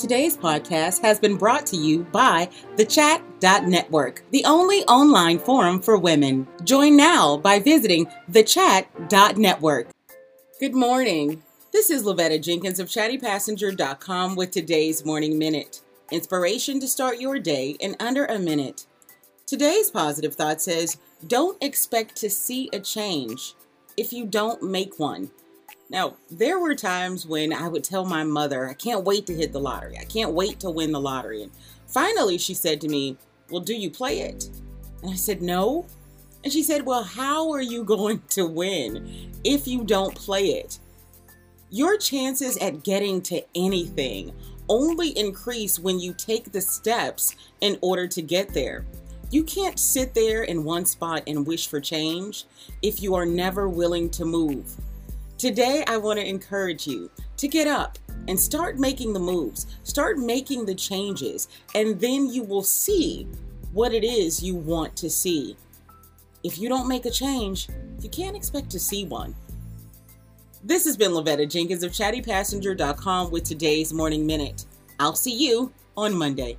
Today's podcast has been brought to you by the Chat.network, the only online forum for women. Join now by visiting the thechat.network. Good morning. This is Lavetta Jenkins of chattypassenger.com with today's morning minute. Inspiration to start your day in under a minute. Today's positive thought says, Don't expect to see a change if you don't make one. Now, there were times when I would tell my mother, I can't wait to hit the lottery. I can't wait to win the lottery. And finally, she said to me, Well, do you play it? And I said, No. And she said, Well, how are you going to win if you don't play it? Your chances at getting to anything only increase when you take the steps in order to get there. You can't sit there in one spot and wish for change if you are never willing to move. Today, I want to encourage you to get up and start making the moves, start making the changes, and then you will see what it is you want to see. If you don't make a change, you can't expect to see one. This has been Lavetta Jenkins of chattypassenger.com with today's Morning Minute. I'll see you on Monday.